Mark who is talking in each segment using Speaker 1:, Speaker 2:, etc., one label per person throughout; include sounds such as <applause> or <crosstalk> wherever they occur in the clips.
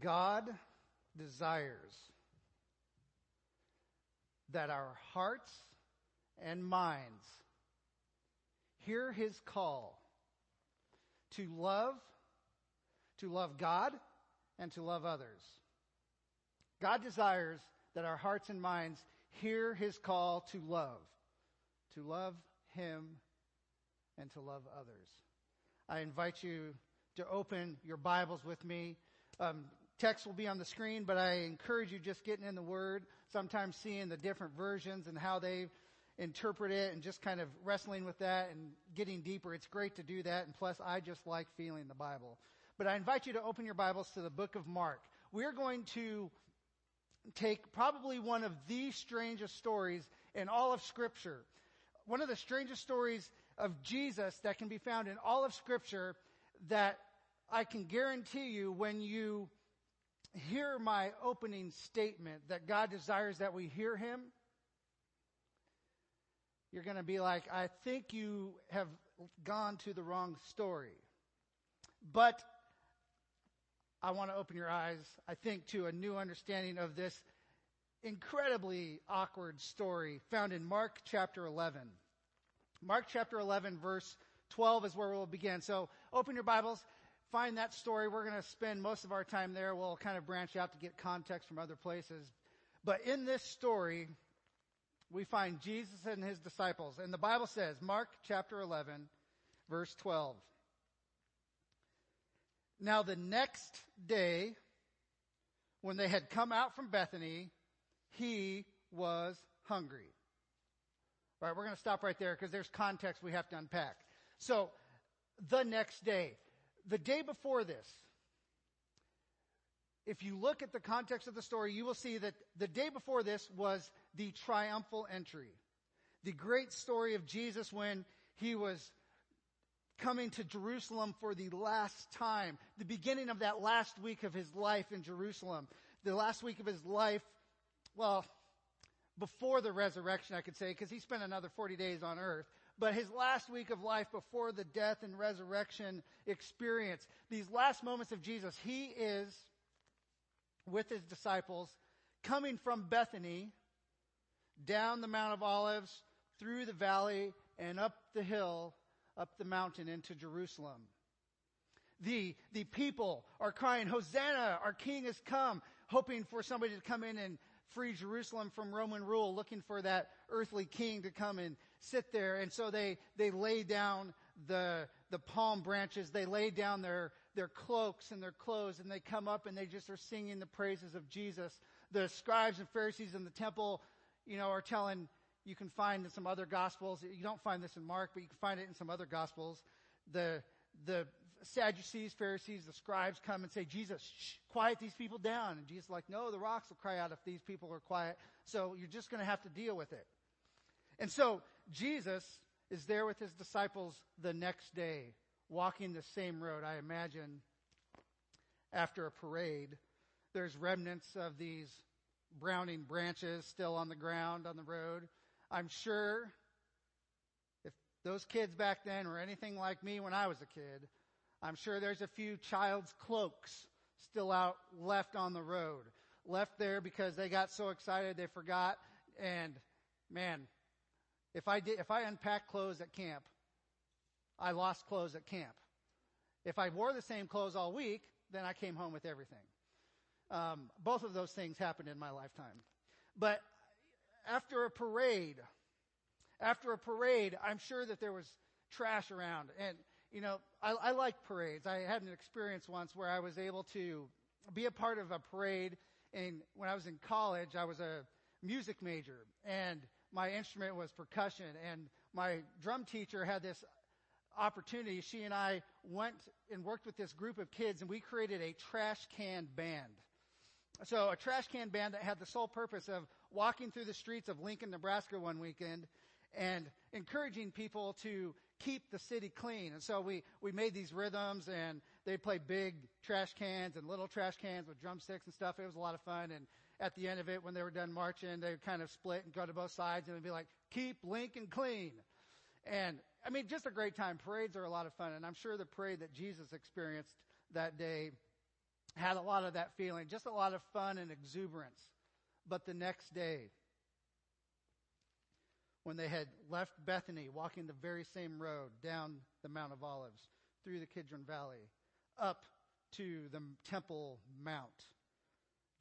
Speaker 1: God desires that our hearts and minds hear his call to love, to love God, and to love others. God desires that our hearts and minds hear his call to love, to love him and to love others. I invite you to open your Bibles with me. Um, text will be on the screen, but I encourage you just getting in the Word, sometimes seeing the different versions and how they interpret it and just kind of wrestling with that and getting deeper. It's great to do that. And plus, I just like feeling the Bible. But I invite you to open your Bibles to the book of Mark. We're going to take probably one of the strangest stories in all of Scripture. One of the strangest stories of Jesus that can be found in all of Scripture that I can guarantee you when you hear my opening statement that God desires that we hear Him, you're going to be like, I think you have gone to the wrong story. But I want to open your eyes, I think, to a new understanding of this incredibly awkward story found in Mark chapter 11. Mark chapter 11, verse 12 is where we'll begin. So open your Bibles, find that story. We're going to spend most of our time there. We'll kind of branch out to get context from other places. But in this story, we find Jesus and his disciples. And the Bible says, Mark chapter 11, verse 12. Now the next day, when they had come out from Bethany, he was hungry. All right, we're going to stop right there because there's context we have to unpack. So, the next day, the day before this, if you look at the context of the story, you will see that the day before this was the triumphal entry. The great story of Jesus when he was coming to Jerusalem for the last time. The beginning of that last week of his life in Jerusalem. The last week of his life, well, before the resurrection, I could say, because he spent another 40 days on earth. But his last week of life before the death and resurrection experience, these last moments of Jesus, he is with his disciples coming from Bethany down the Mount of Olives, through the valley, and up the hill, up the mountain into Jerusalem. The, the people are crying, Hosanna, our king has come, hoping for somebody to come in and free Jerusalem from Roman rule, looking for that earthly king to come and sit there. And so they, they lay down the, the palm branches, they lay down their, their cloaks and their clothes, and they come up and they just are singing the praises of Jesus. The scribes and Pharisees in the temple, you know, are telling, you can find in some other gospels, you don't find this in Mark, but you can find it in some other gospels. The, the Sadducees, Pharisees, the scribes come and say, Jesus, shh, quiet these people down. And Jesus is like, no, the rocks will cry out if these people are quiet. So you're just going to have to deal with it. And so Jesus is there with his disciples the next day, walking the same road. I imagine after a parade, there's remnants of these browning branches still on the ground on the road. I'm sure if those kids back then were anything like me when I was a kid, I'm sure there's a few child's cloaks still out left on the road. Left there because they got so excited they forgot. And man, if I did, if I unpacked clothes at camp, I lost clothes at camp. If I wore the same clothes all week, then I came home with everything. Um, both of those things happened in my lifetime. But after a parade, after a parade, I'm sure that there was trash around. And, you know, I, I like parades. I had an experience once where I was able to be a part of a parade. And when I was in college, I was a music major. And my instrument was percussion. And my drum teacher had this opportunity. She and I went and worked with this group of kids, and we created a trash can band. So a trash can band that had the sole purpose of walking through the streets of Lincoln, Nebraska one weekend and encouraging people to keep the city clean. And so we, we made these rhythms and they played big trash cans and little trash cans with drumsticks and stuff. It was a lot of fun. And at the end of it, when they were done marching, they would kind of split and go to both sides and they'd be like, keep Lincoln clean. And I mean, just a great time. Parades are a lot of fun. And I'm sure the parade that Jesus experienced that day had a lot of that feeling, just a lot of fun and exuberance. But the next day, when they had left Bethany, walking the very same road down the Mount of Olives, through the Kidron Valley, up to the Temple Mount,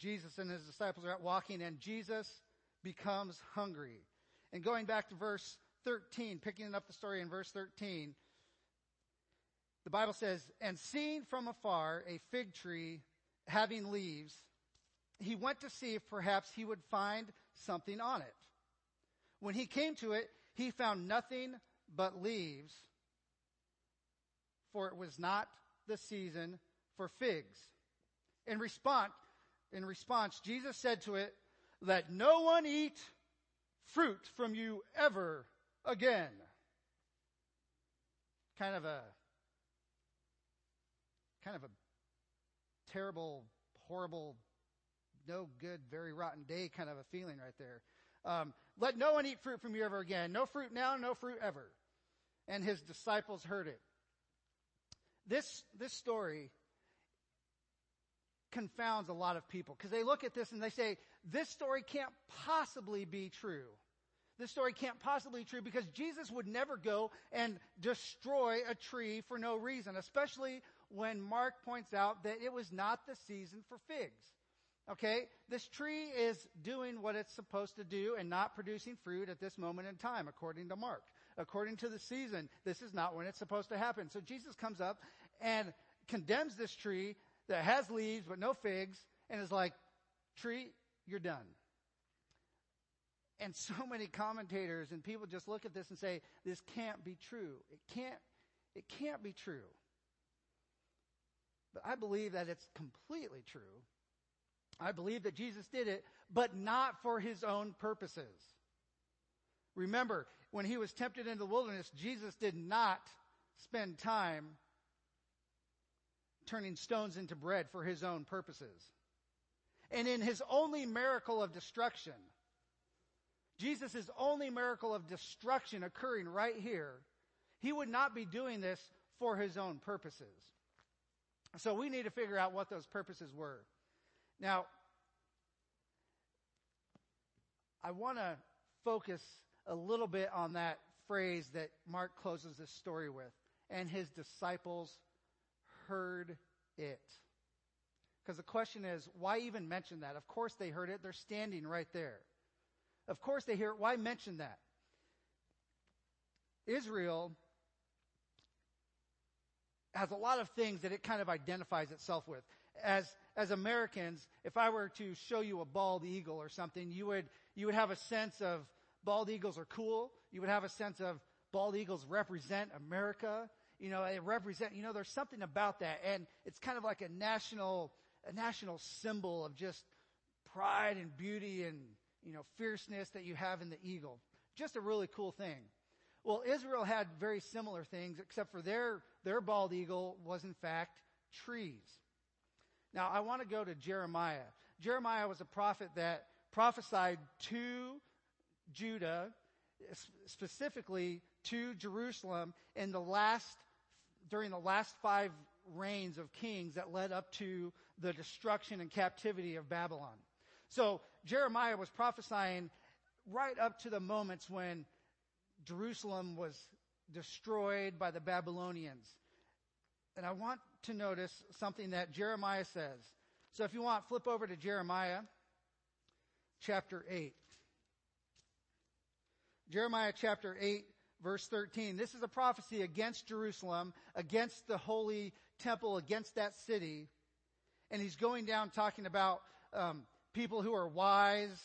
Speaker 1: Jesus and his disciples are out walking, and Jesus becomes hungry. And going back to verse 13, picking up the story in verse 13, the Bible says, And seeing from afar a fig tree having leaves, he went to see if perhaps he would find something on it. When he came to it, he found nothing but leaves, for it was not the season for figs. In response, in response, Jesus said to it, Let no one eat fruit from you ever again. Kind of a kind of a terrible, horrible, no good, very rotten day kind of a feeling right there. Um, let no one eat fruit from you ever again. No fruit now, no fruit ever. And his disciples heard it. This, this story confounds a lot of people because they look at this and they say, this story can't possibly be true. This story can't possibly be true because Jesus would never go and destroy a tree for no reason, especially when Mark points out that it was not the season for figs. Okay? This tree is doing what it's supposed to do and not producing fruit at this moment in time, according to Mark. According to the season, this is not when it's supposed to happen. So Jesus comes up and condemns this tree that has leaves but no figs and is like, tree, you're done. And so <laughs> many commentators and people just look at this and say, this can't be true. It can't, it can't be true. But I believe that it's completely true. I believe that Jesus did it, but not for his own purposes. Remember, when he was tempted in the wilderness, Jesus did not spend time turning stones into bread for his own purposes. And in his only miracle of destruction, Jesus' only miracle of destruction occurring right here, he would not be doing this for his own purposes. So we need to figure out what those purposes were. Now, I want to focus a little bit on that phrase that Mark closes this story with. And his disciples heard it. Because the question is, why even mention that? Of course they heard it. They're standing right there. Of course they hear it. Why mention that? Israel has a lot of things that it kind of identifies itself with. As, as Americans, if I were to show you a bald eagle or something, you would, you would have a sense of bald eagles are cool. You would have a sense of bald eagles represent America. You know, they represent, you know, there's something about that. And it's kind of like a national, a national symbol of just pride and beauty and, you know, fierceness that you have in the eagle. Just a really cool thing. Well, Israel had very similar things, except for their, their bald eagle was in fact trees. Now, I want to go to Jeremiah. Jeremiah was a prophet that prophesied to Judah, specifically to Jerusalem in the last, during the last five reigns of kings that led up to the destruction and captivity of Babylon. So Jeremiah was prophesying right up to the moments when Jerusalem was destroyed by the Babylonians. And I want to notice something that Jeremiah says. So if you want, flip over to Jeremiah chapter 8. Jeremiah chapter 8 verse 13. This is a prophecy against Jerusalem, against the holy temple, against that city. And he's going down talking about um, people who are wise,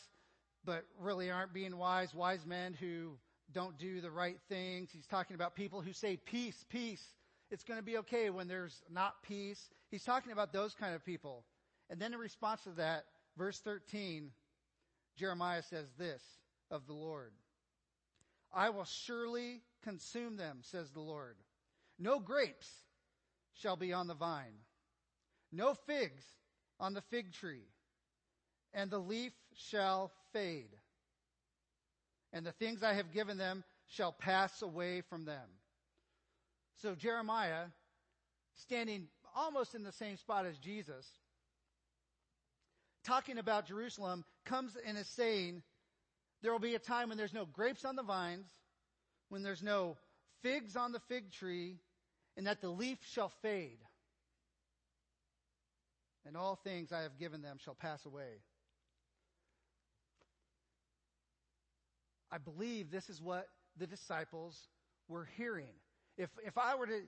Speaker 1: but really aren't being wise, wise men who don't do the right things. He's talking about people who say peace, peace. It's going to be okay when there's not peace. He's talking about those kind of people. And then in response to that, verse 13, Jeremiah says this of the Lord. I will surely consume them, says the Lord. No grapes shall be on the vine, no figs on the fig tree, and the leaf shall fade and the things I have given them shall pass away from them. So Jeremiah, standing almost in the same spot as Jesus, talking about Jerusalem, comes and is saying, there will be a time when there's no grapes on the vines, when there's no figs on the fig tree, and that the leaf shall fade. And all things I have given them shall pass away. I believe this is what the disciples were hearing. If, if I were to,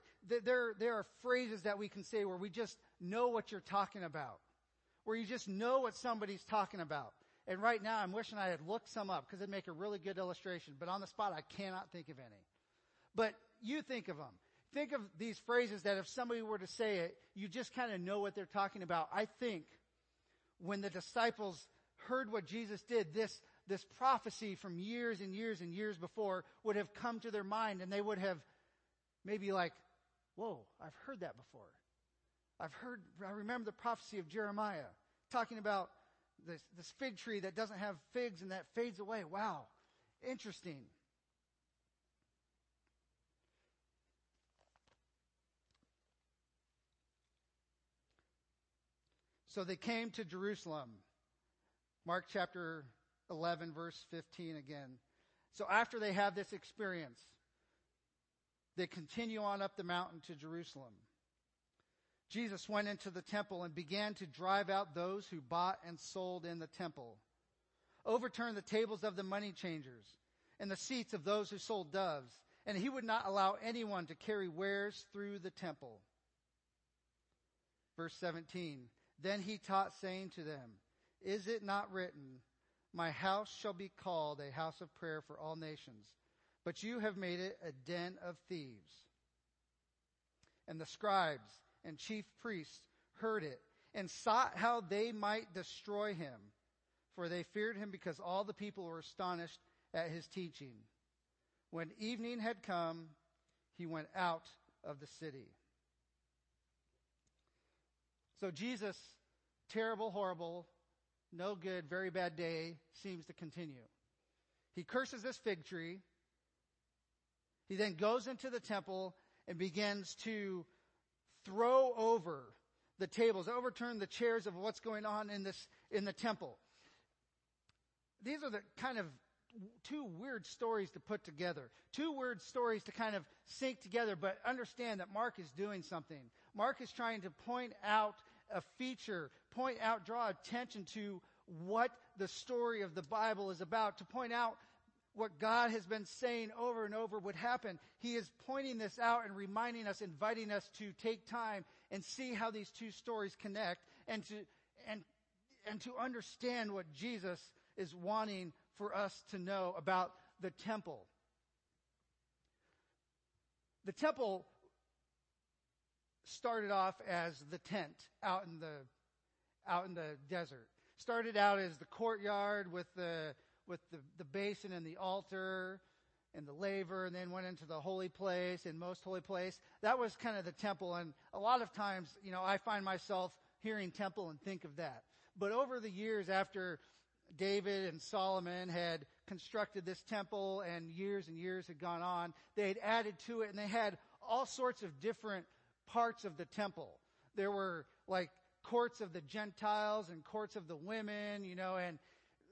Speaker 1: there, there are phrases that we can say where we just know what you're talking about, where you just know what somebody's talking about. And right now I'm wishing I had looked some up because it'd make a really good illustration, but on the spot I cannot think of any. But you think of them. Think of these phrases that if somebody were to say it, you just kind of know what they're talking about. I think when the disciples heard what Jesus did, this, this prophecy from years and years and years before would have come to their mind and they would have maybe like, whoa, I've heard that before. I've heard, I remember the prophecy of Jeremiah talking about this, this fig tree that doesn't have figs and that fades away. Wow. Interesting. So they came to Jerusalem. Mark chapter 11, verse 15 again. So after they have this experience, they continue on up the mountain to Jerusalem. Jesus went into the temple and began to drive out those who bought and sold in the temple, overturned the tables of the money changers and the seats of those who sold doves, and he would not allow anyone to carry wares through the temple. Verse 17. Then he taught saying to them, Is it not written, My house shall be called a house of prayer for all nations, but you have made it a den of thieves. And the scribes and chief priests heard it and sought how they might destroy him, for they feared him because all the people were astonished at his teaching. When evening had come, he went out of the city. So Jesus, terrible, horrible, no good, very bad day, seems to continue. He curses this fig tree. He then goes into the temple and begins to throw over the tables, overturn the chairs of what's going on in this, in the temple. These are the kind of two weird stories to put together. Two weird stories to kind of sync together, but understand that Mark is doing something. Mark is trying to point out a feature, point out, draw attention to what the story of the Bible is about, to point out what God has been saying over and over would happen. He is pointing this out and reminding us, inviting us to take time and see how these two stories connect and to, and, and to understand what Jesus is wanting for us to know about the temple. The temple started off as the tent out in the, out in the desert. Started out as the courtyard with the, with the, the basin and the altar and the laver and then went into the holy place and most holy place. That was kind of the temple. And a lot of times, you know, I find myself hearing temple and think of that. But over the years after David and Solomon had constructed this temple and years and years had gone on, they had added to it and they had all sorts of different parts of the temple. There were like courts of the Gentiles and courts of the women, you know, and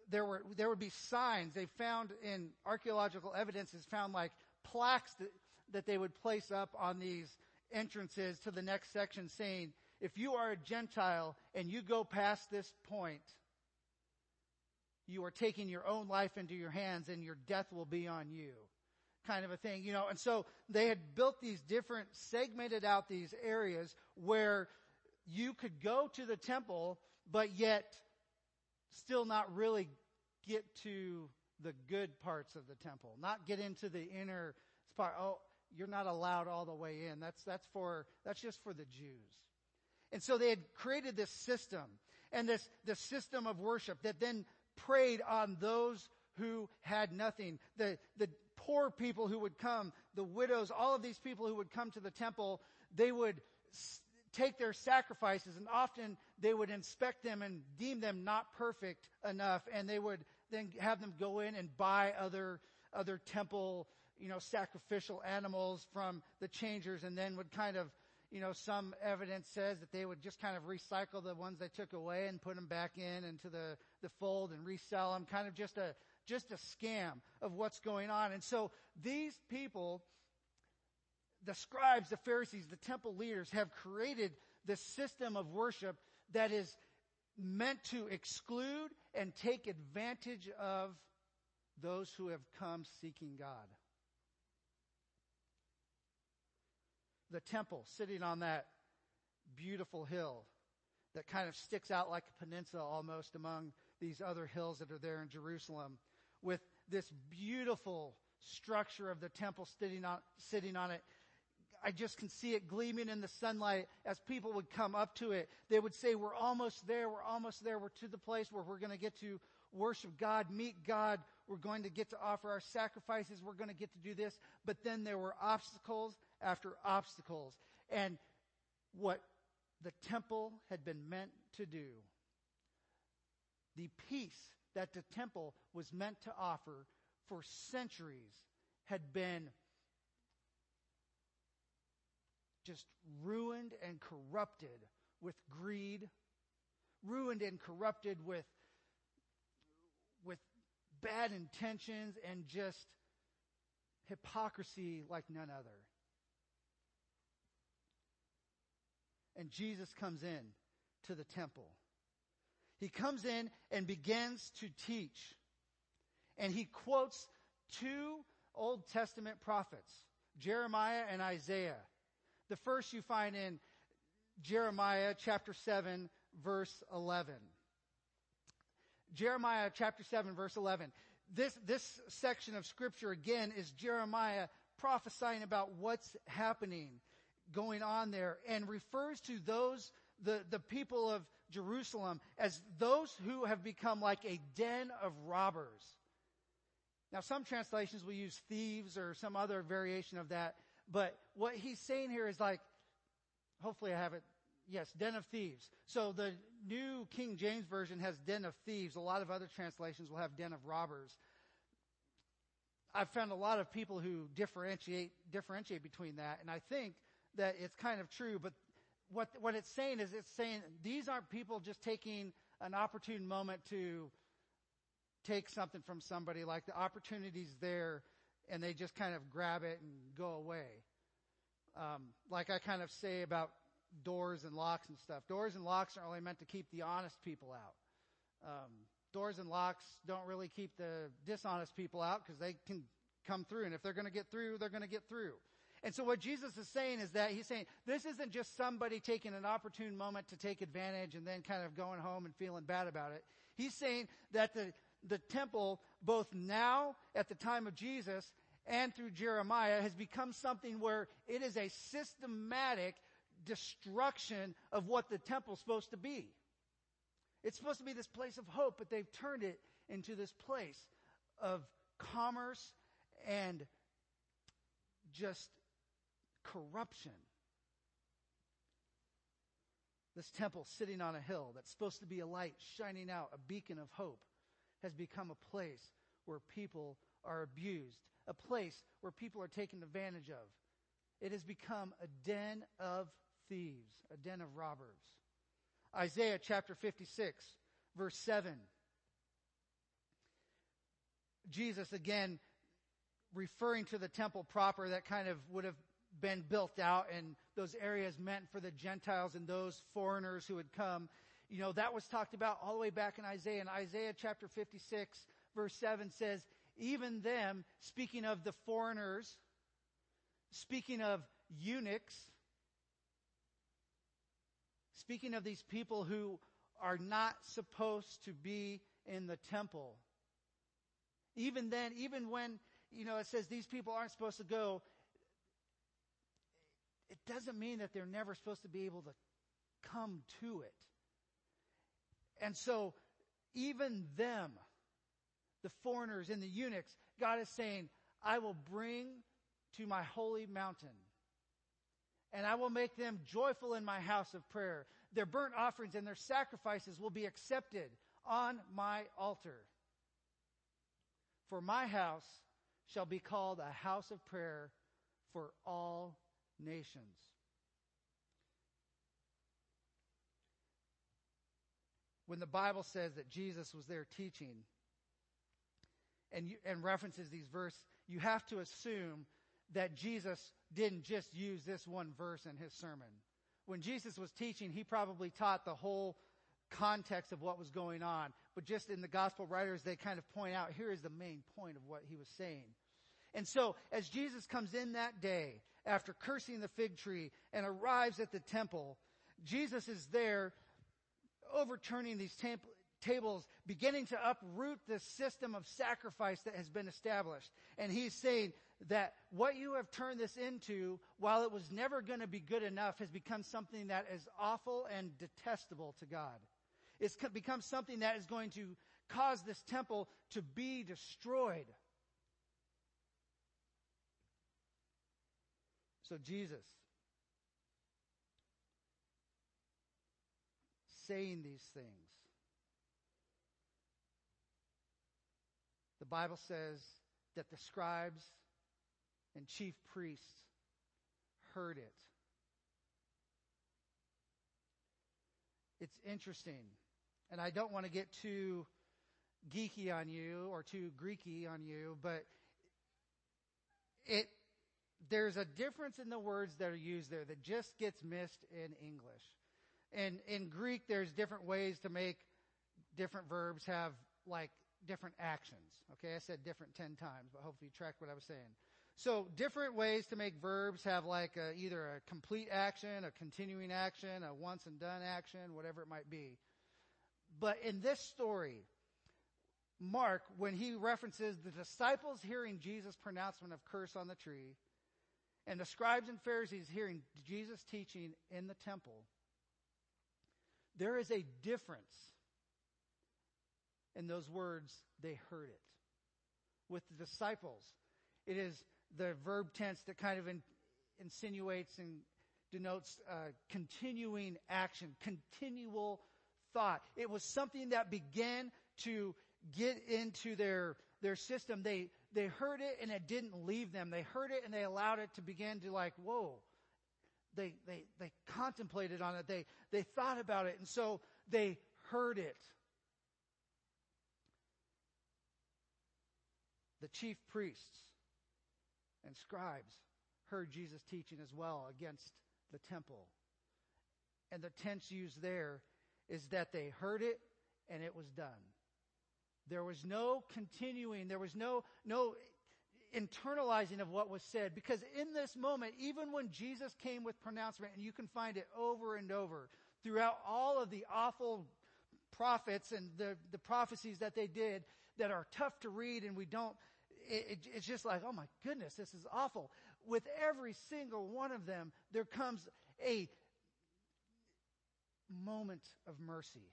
Speaker 1: there were, there would be signs they found in archaeological evidence is found like plaques that, that they would place up on these entrances to the next section saying, if you are a Gentile and you go past this point, you are taking your own life into your hands and your death will be on you. Kind of a thing, you know, and so they had built these different, segmented out these areas where you could go to the temple, but yet still not really get to the good parts of the temple, not get into the inner part. Oh, you're not allowed all the way in. That's, that's for, that's just for the Jews. And so they had created this system and this, this system of worship that then preyed on those who had nothing. The, the poor people who would come, the widows, all of these people who would come to the temple, they would take their sacrifices and often they would inspect them and deem them not perfect enough and they would then have them go in and buy other, other temple, you know, sacrificial animals from the changers and then would kind of you know, some evidence says that they would just kind of recycle the ones they took away and put them back in into the, the fold and resell them, kind of just a, just a scam of what's going on. And so these people, the scribes, the Pharisees, the temple leaders have created this system of worship that is meant to exclude and take advantage of those who have come seeking God. The temple sitting on that beautiful hill that kind of sticks out like a peninsula almost among these other hills that are there in Jerusalem with this beautiful structure of the temple sitting on, sitting on it. I just can see it gleaming in the sunlight as people would come up to it. They would say, we're almost there. We're almost there. We're to the place where we're going to get to worship God, meet God. We're going to get to offer our sacrifices. We're going to get to do this. But then there were obstacles after obstacles. And what the temple had been meant to do, the peace that the temple was meant to offer for centuries had been just ruined and corrupted with greed, ruined and corrupted with, with bad intentions and just hypocrisy like none other. And Jesus comes in to the temple. He comes in and begins to teach. And he quotes two Old Testament prophets, Jeremiah and Isaiah. The first you find in Jeremiah chapter 7 verse 11. Jeremiah chapter 7 verse 11. This, this section of scripture again is Jeremiah prophesying about what's happening, going on there, and refers to those, the, the people of Jerusalem as those who have become like a den of robbers. Now some translations will use thieves or some other variation of that, but what he's saying here is like, hopefully I have it yes, den of thieves. So the new King James Version has den of thieves. A lot of other translations will have den of robbers. I've found a lot of people who differentiate, differentiate between that, and I think that it's kind of true, but what, what it's saying is it's saying these aren't people just taking an opportune moment to take something from somebody, like the opportunity's there, and they just kind of grab it and go away. Um, like I kind of say about doors and locks and stuff. Doors and locks aren't only meant to keep the honest people out. Um, doors and locks don't really keep the dishonest people out because they can come through. And if they're going to get through, they're going to get through. And so what Jesus is saying is that he's saying this isn't just somebody taking an opportune moment to take advantage and then kind of going home and feeling bad about it. He's saying that the, the temple, both now at the time of Jesus and through Jeremiah, has become something where it is a systematic destruction of what the temple's supposed to be. It's supposed to be this place of hope, but they've turned it into this place of commerce and just corruption. This temple sitting on a hill that's supposed to be a light shining out, a beacon of hope, has become a place where people are abused, a place where people are taken advantage of. It has become a den of thieves, a den of robbers. Isaiah chapter 56, verse 7. Jesus again referring to the temple proper that kind of would have been built out and those areas meant for the Gentiles and those foreigners who had come. You know, that was talked about all the way back in Isaiah. And Isaiah chapter 56 verse 7 says, even them, speaking of the foreigners, speaking of eunuchs, speaking of these people who are not supposed to be in the temple. Even then, even when, you know, it says these people aren't supposed to go, it doesn't mean that they're never supposed to be able to come to it. And so, even them, the foreigners and the eunuchs, God is saying, I will bring to my holy mountain. And I will make them joyful in my house of prayer. Their burnt offerings and their sacrifices will be accepted on my altar. For my house shall be called a house of prayer for all nations. When the Bible says that Jesus was there teaching, and, you, and references these verses, you have to assume that Jesus didn't just use this one verse in his sermon. When Jesus was teaching, he probably taught the whole context of what was going on. But just in the gospel writers, they kind of point out here is the main point of what he was saying. And so, as Jesus comes in that day, after cursing the fig tree, and arrives at the temple, Jesus is there overturning these tam- tables, beginning to uproot the system of sacrifice that has been established. And he's saying that what you have turned this into, while it was never going to be good enough, has become something that is awful and detestable to God. It's become something that is going to cause this temple to be destroyed. So Jesus saying these things. The Bible says that the scribes and chief priests heard it. It's interesting, and I don't want to get too geeky on you or too Greeky on you, but it there's a difference in the words that are used there that just gets missed in English. And in Greek, there's different ways to make different verbs have like different actions. Okay, I said different 10 times, but hopefully you tracked what I was saying. So different ways to make verbs have like a, either a complete action, a continuing action, a once and done action, whatever it might be. But in this story, Mark, when he references the disciples hearing Jesus' pronouncement of curse on the tree, and the scribes and Pharisees hearing Jesus teaching in the temple, there is a difference in those words, they heard it. With the disciples, it is the verb tense that kind of in, insinuates and denotes uh, continuing action, continual thought. It was something that began to get into their their system. They they heard it and it didn't leave them. They heard it and they allowed it to begin to like, whoa, they, they, they contemplated on it. They, they thought about it. And so they heard it. The chief priests and scribes heard Jesus teaching as well against the temple. And the tense used there is that they heard it and it was done. There was no continuing, there was no, no internalizing of what was said. Because in this moment, even when Jesus came with pronouncement, and you can find it over and over throughout all of the awful prophets and the, the prophecies that they did that are tough to read and we don't, it, it, it's just like, oh my goodness, this is awful. With every single one of them, there comes a moment of mercy,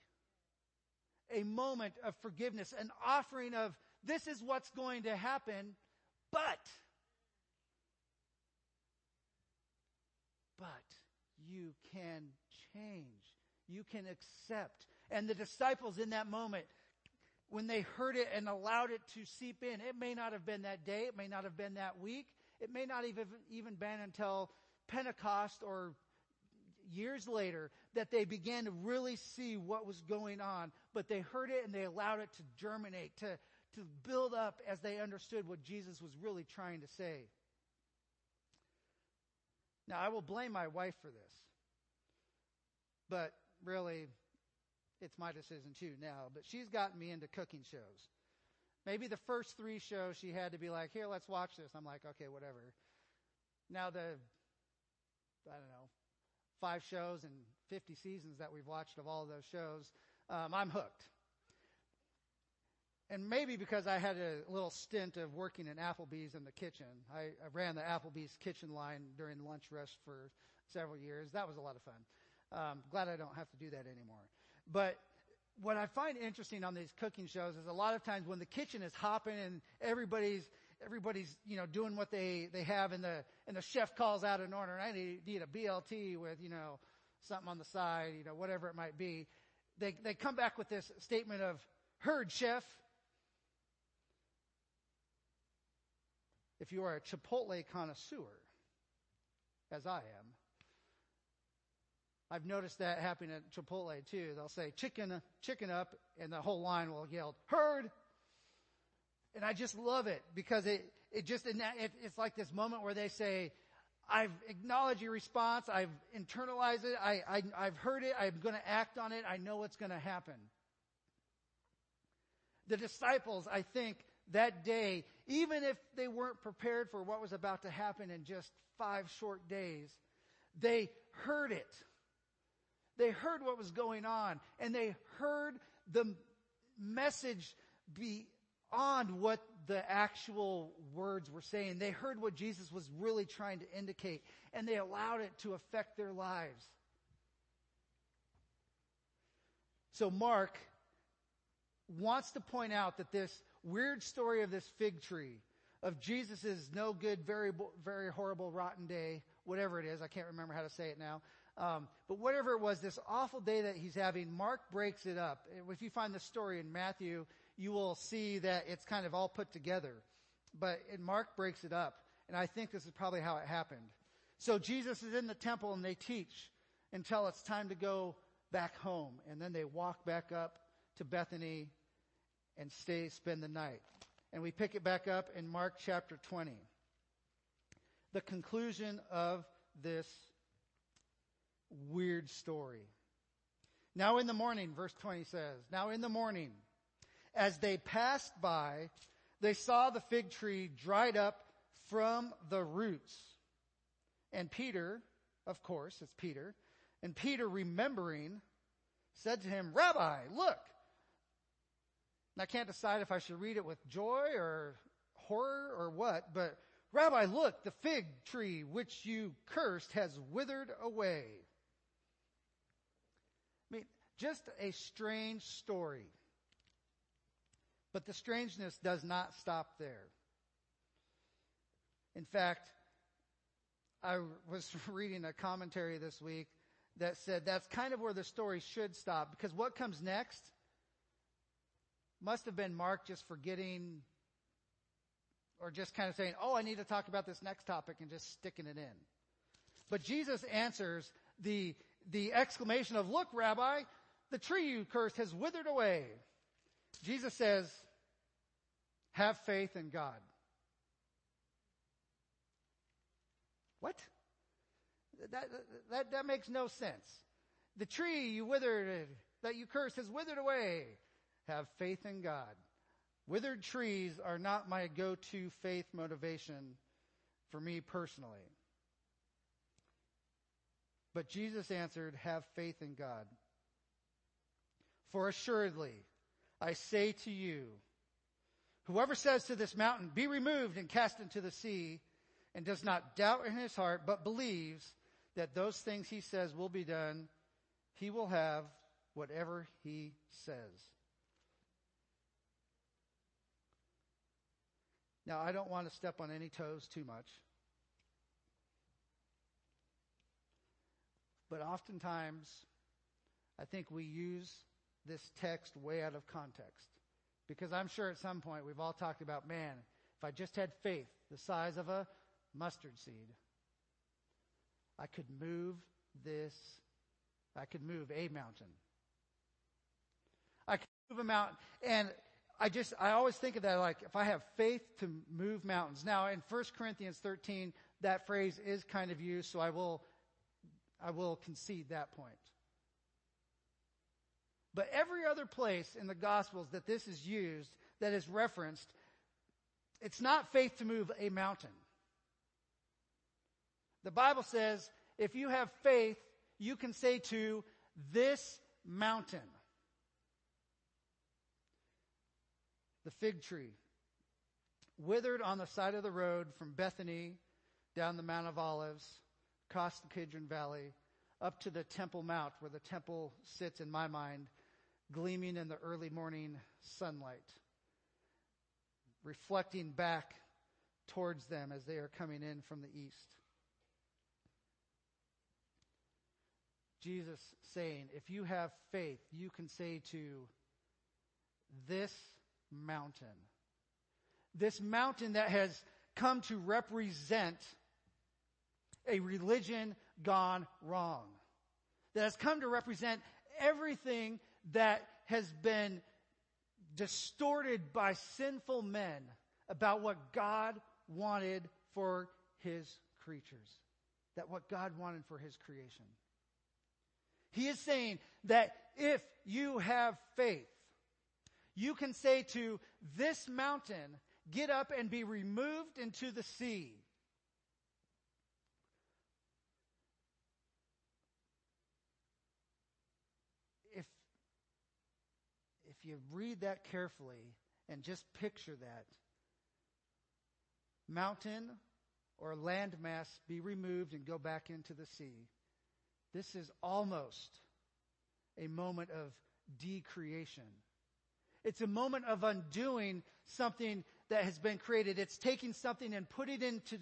Speaker 1: a moment of forgiveness, an offering of, this is what's going to happen but, but you can change. You can accept. And the disciples in that moment, when they heard it and allowed it to seep in, it may not have been that day, it may not have been that week, it may not even, even been until Pentecost or years later that they began to really see what was going on, but they heard it and they allowed it to germinate, to, to build up as they understood what Jesus was really trying to say. Now, I will blame my wife for this, but really, it's my decision too now. But she's gotten me into cooking shows. Maybe the first three shows she had to be like, here, let's watch this. I'm like, okay, whatever. Now the, I don't know, five shows and 50 seasons that we've watched of all those shows, um, I'm hooked and maybe because I had a little stint of working in Applebee's in the kitchen. I, I, ran the Applebee's kitchen line during lunch rush for several years. That was a lot of fun. Um, glad I don't have to do that anymore. But what I find interesting on these cooking shows is a lot of times when the kitchen is hopping and everybody's everybody's you know doing what they they have and the and the chef calls out an order and I need, need a BLT with you know something on the side you know whatever it might be. They they come back with this statement of heard chef. If you are a Chipotle connoisseur, as I am, I've noticed that happening at Chipotle too. They'll say chicken, chicken up, and the whole line will yell, heard. And I just love it because it, it just, it, it's like this moment where they say, I've acknowledged your response. I've internalized it. I, I, I've heard it. I'm going to act on it. I know what's going to happen. The disciples, I think, that day, even if they weren't prepared for what was about to happen in just five short days, they heard it. They heard what was going on and they heard the message beyond what the actual words were saying. They heard what Jesus was really trying to indicate and they allowed it to affect their lives. So Mark wants to point out that this weird story of this fig tree, of Jesus' no good, very, very horrible, rotten day, whatever it is, I can't remember how to say it now. Um, but whatever it was, this awful day that he's having, Mark breaks it up. If you find the story in Matthew, you will see that it's kind of all put together. But Mark breaks it up. And I think this is probably how it happened. So Jesus is in the temple and they teach until it's time to go back home. And then they walk back up to Bethany and stay, spend the night. And we pick it back up in Mark chapter 20. The conclusion of this weird story. Now in the morning, verse 20 says, Now in the morning, as they passed by, they saw the fig tree dried up from the roots. And Peter, of course, it's Peter, and Peter remembering said to him, Rabbi, look, and I can't decide if I should read it with joy or horror or what, but Rabbi, look, the fig tree which you cursed has withered away. Just a strange story. But the strangeness does not stop there. In fact, I was <laughs> reading a commentary this week that said that's kind of where the story should stop because what comes next must have been Mark just forgetting or just kind of saying, oh, I need to talk about this next topic and just sticking it in. But Jesus answers the, the exclamation of, look, Rabbi, the tree you cursed has withered away. Jesus says, have faith in God. What? That, that, that makes no sense. The tree you withered, that you cursed has withered away have faith in God. Withered trees are not my go-to faith motivation for me personally. But Jesus answered, have faith in God. For assuredly, I say to you, whoever says to this mountain, be removed and cast into the sea, and does not doubt in his heart, but believes that those things he says will be done, he will have whatever he says. Now, I don't want to step on any toes too much. But oftentimes, I think we use this text way out of context. Because I'm sure at some point we've all talked about, man, if I just had faith the size of a mustard seed, I could move this, I could move a mountain. I could move a mountain. And I just, I always think of that like if I have faith to move mountains. Now in 1 Corinthians 13, that phrase is kind of used, so I will, I will concede that point. But every other place in the Gospels that this is used, that is referenced, it's not faith to move a mountain. The Bible says if you have faith, you can say to this mountain, the fig tree, withered on the side of the road from Bethany down the Mount of Olives, across the Kidron Valley, up to the Temple Mount, where the temple sits in my mind, gleaming in the early morning sunlight, reflecting back towards them as they are coming in from the east. Jesus saying, if you have faith, you can say to this mountain. This mountain that has come to represent a religion gone wrong. that has come to represent everything that has been distorted by sinful men about what God wanted for his creatures, that what God wanted for his creation. He is saying that if you have faith, you can say to this mountain, get up and be removed into the sea. If, if you read that carefully and just picture that, mountain or landmass be removed and go back into the sea. This is almost a moment of decreation. It's a moment of undoing something that has been created. It's taking something and putting it into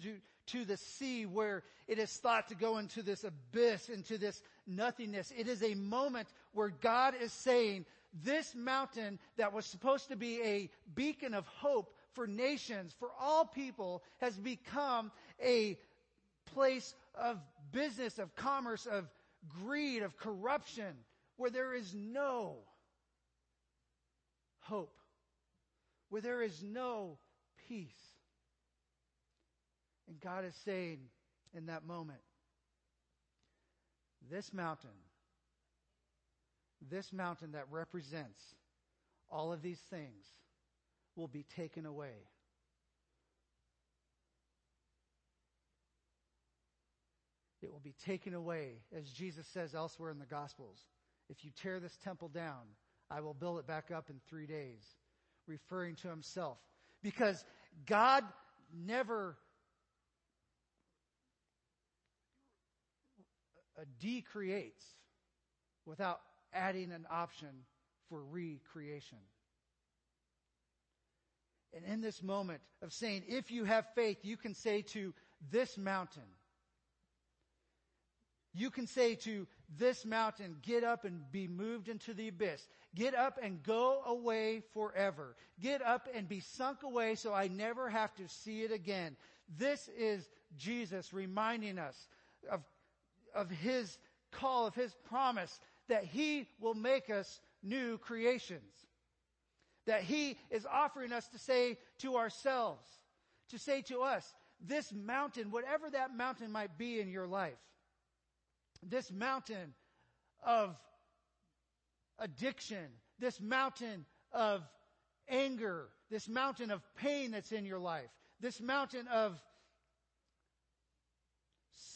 Speaker 1: to the sea where it is thought to go into this abyss, into this nothingness. It is a moment where God is saying, this mountain that was supposed to be a beacon of hope for nations, for all people, has become a place of business, of commerce, of greed, of corruption, where there is no hope, where there is no peace. And God is saying in that moment, this mountain, this mountain that represents all of these things will be taken away. It will be taken away, as Jesus says elsewhere in the Gospels. If you tear this temple down, I will build it back up in three days, referring to himself. Because God never uh, decreates without adding an option for recreation. And in this moment of saying, if you have faith, you can say to this mountain, you can say to this mountain, get up and be moved into the abyss. Get up and go away forever. Get up and be sunk away so I never have to see it again. This is Jesus reminding us of, of his call, of his promise that he will make us new creations. That he is offering us to say to ourselves, to say to us, this mountain, whatever that mountain might be in your life, this mountain of addiction, this mountain of anger, this mountain of pain that's in your life, this mountain of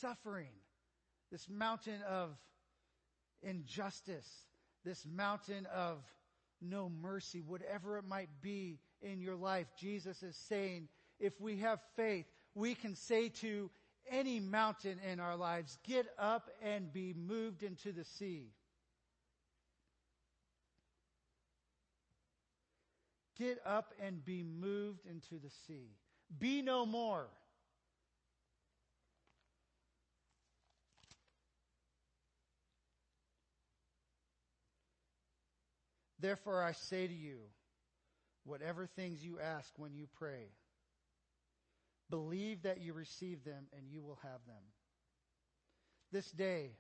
Speaker 1: suffering, this mountain of injustice, this mountain of no mercy, whatever it might be in your life. Jesus is saying, if we have faith, we can say to any mountain in our lives, get up and be moved into the sea. Get up and be moved into the sea. Be no more. Therefore, I say to you, whatever things you ask when you pray, believe that you receive them and you will have them. This day,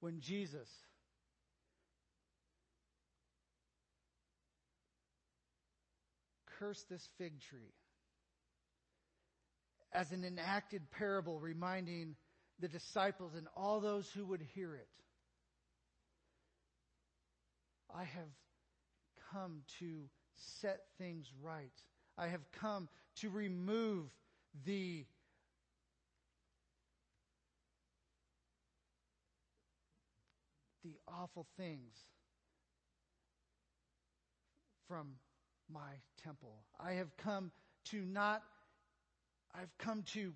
Speaker 1: when Jesus cursed this fig tree as an enacted parable reminding the disciples and all those who would hear it I have come to set things right. I have come to remove the the awful things from my temple. I have come to not I've come to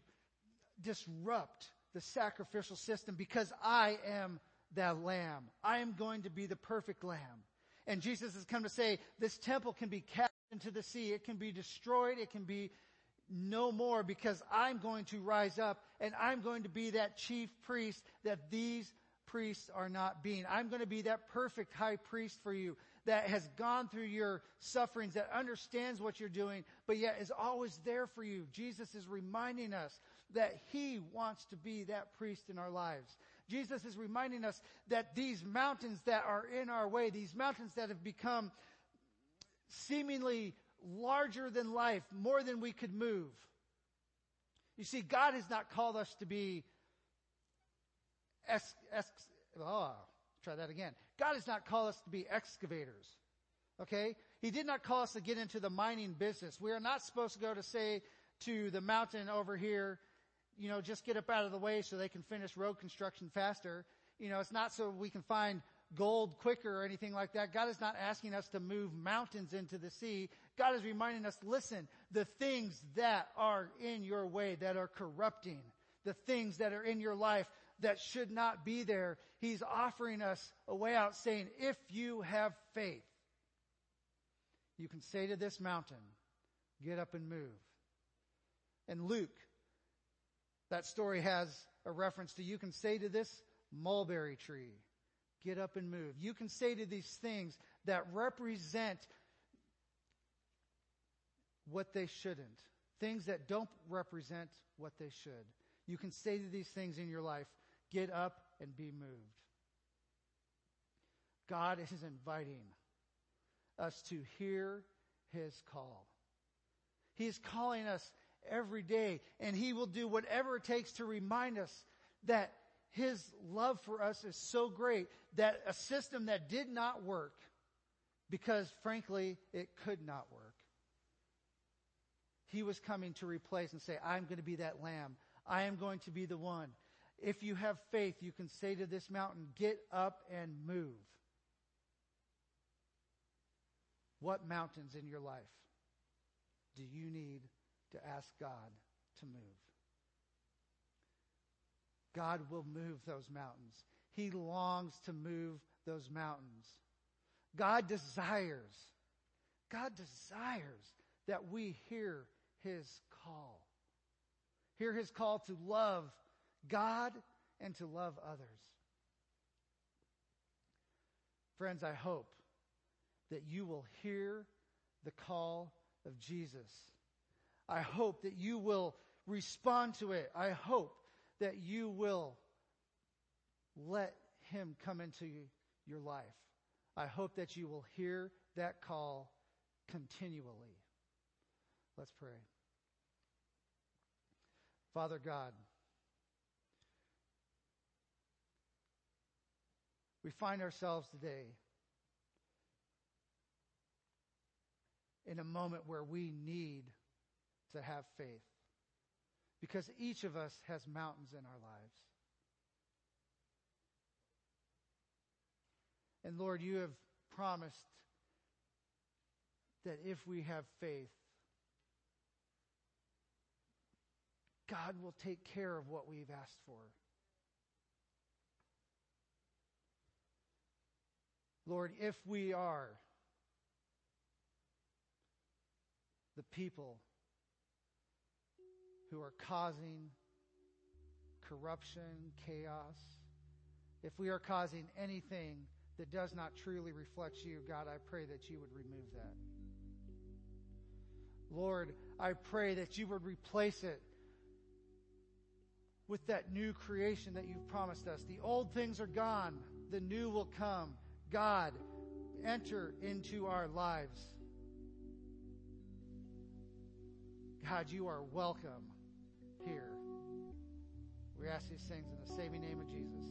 Speaker 1: disrupt the sacrificial system because I am that lamb. I am going to be the perfect lamb. And Jesus has come to say, this temple can be cast into the sea. It can be destroyed. It can be no more because I'm going to rise up and I'm going to be that chief priest that these priests are not being. I'm going to be that perfect high priest for you that has gone through your sufferings, that understands what you're doing, but yet is always there for you. Jesus is reminding us that he wants to be that priest in our lives. Jesus is reminding us that these mountains that are in our way, these mountains that have become seemingly larger than life, more than we could move. You see, God has not called us to be oh, try that again. God has not called us to be excavators. Okay? He did not call us to get into the mining business. We are not supposed to go to say to the mountain over here, you know, just get up out of the way so they can finish road construction faster. You know, it's not so we can find gold quicker or anything like that. God is not asking us to move mountains into the sea. God is reminding us, listen, the things that are in your way, that are corrupting, the things that are in your life that should not be there, He's offering us a way out saying, if you have faith, you can say to this mountain, get up and move. And Luke, that story has a reference to you can say to this mulberry tree, get up and move. You can say to these things that represent what they shouldn't, things that don't represent what they should. You can say to these things in your life, get up and be moved. God is inviting us to hear his call. He is calling us every day, and he will do whatever it takes to remind us that his love for us is so great that a system that did not work, because frankly, it could not work, he was coming to replace and say, I'm going to be that lamb. I am going to be the one. If you have faith, you can say to this mountain, get up and move. What mountains in your life do you need to ask God to move? God will move those mountains. He longs to move those mountains. God desires, God desires that we hear his call. Hear his call to love God and to love others. Friends, I hope that you will hear the call of Jesus. I hope that you will respond to it. I hope that you will let him come into your life. I hope that you will hear that call continually. Let's pray. Father God, we find ourselves today in a moment where we need to have faith because each of us has mountains in our lives. And Lord, you have promised that if we have faith, God will take care of what we've asked for. Lord, if we are the people who are causing corruption, chaos, if we are causing anything that does not truly reflect you, God, I pray that you would remove that. Lord, I pray that you would replace it with that new creation that you've promised us. The old things are gone, the new will come. God, enter into our lives. God, you are welcome here. We ask these things in the saving name of Jesus.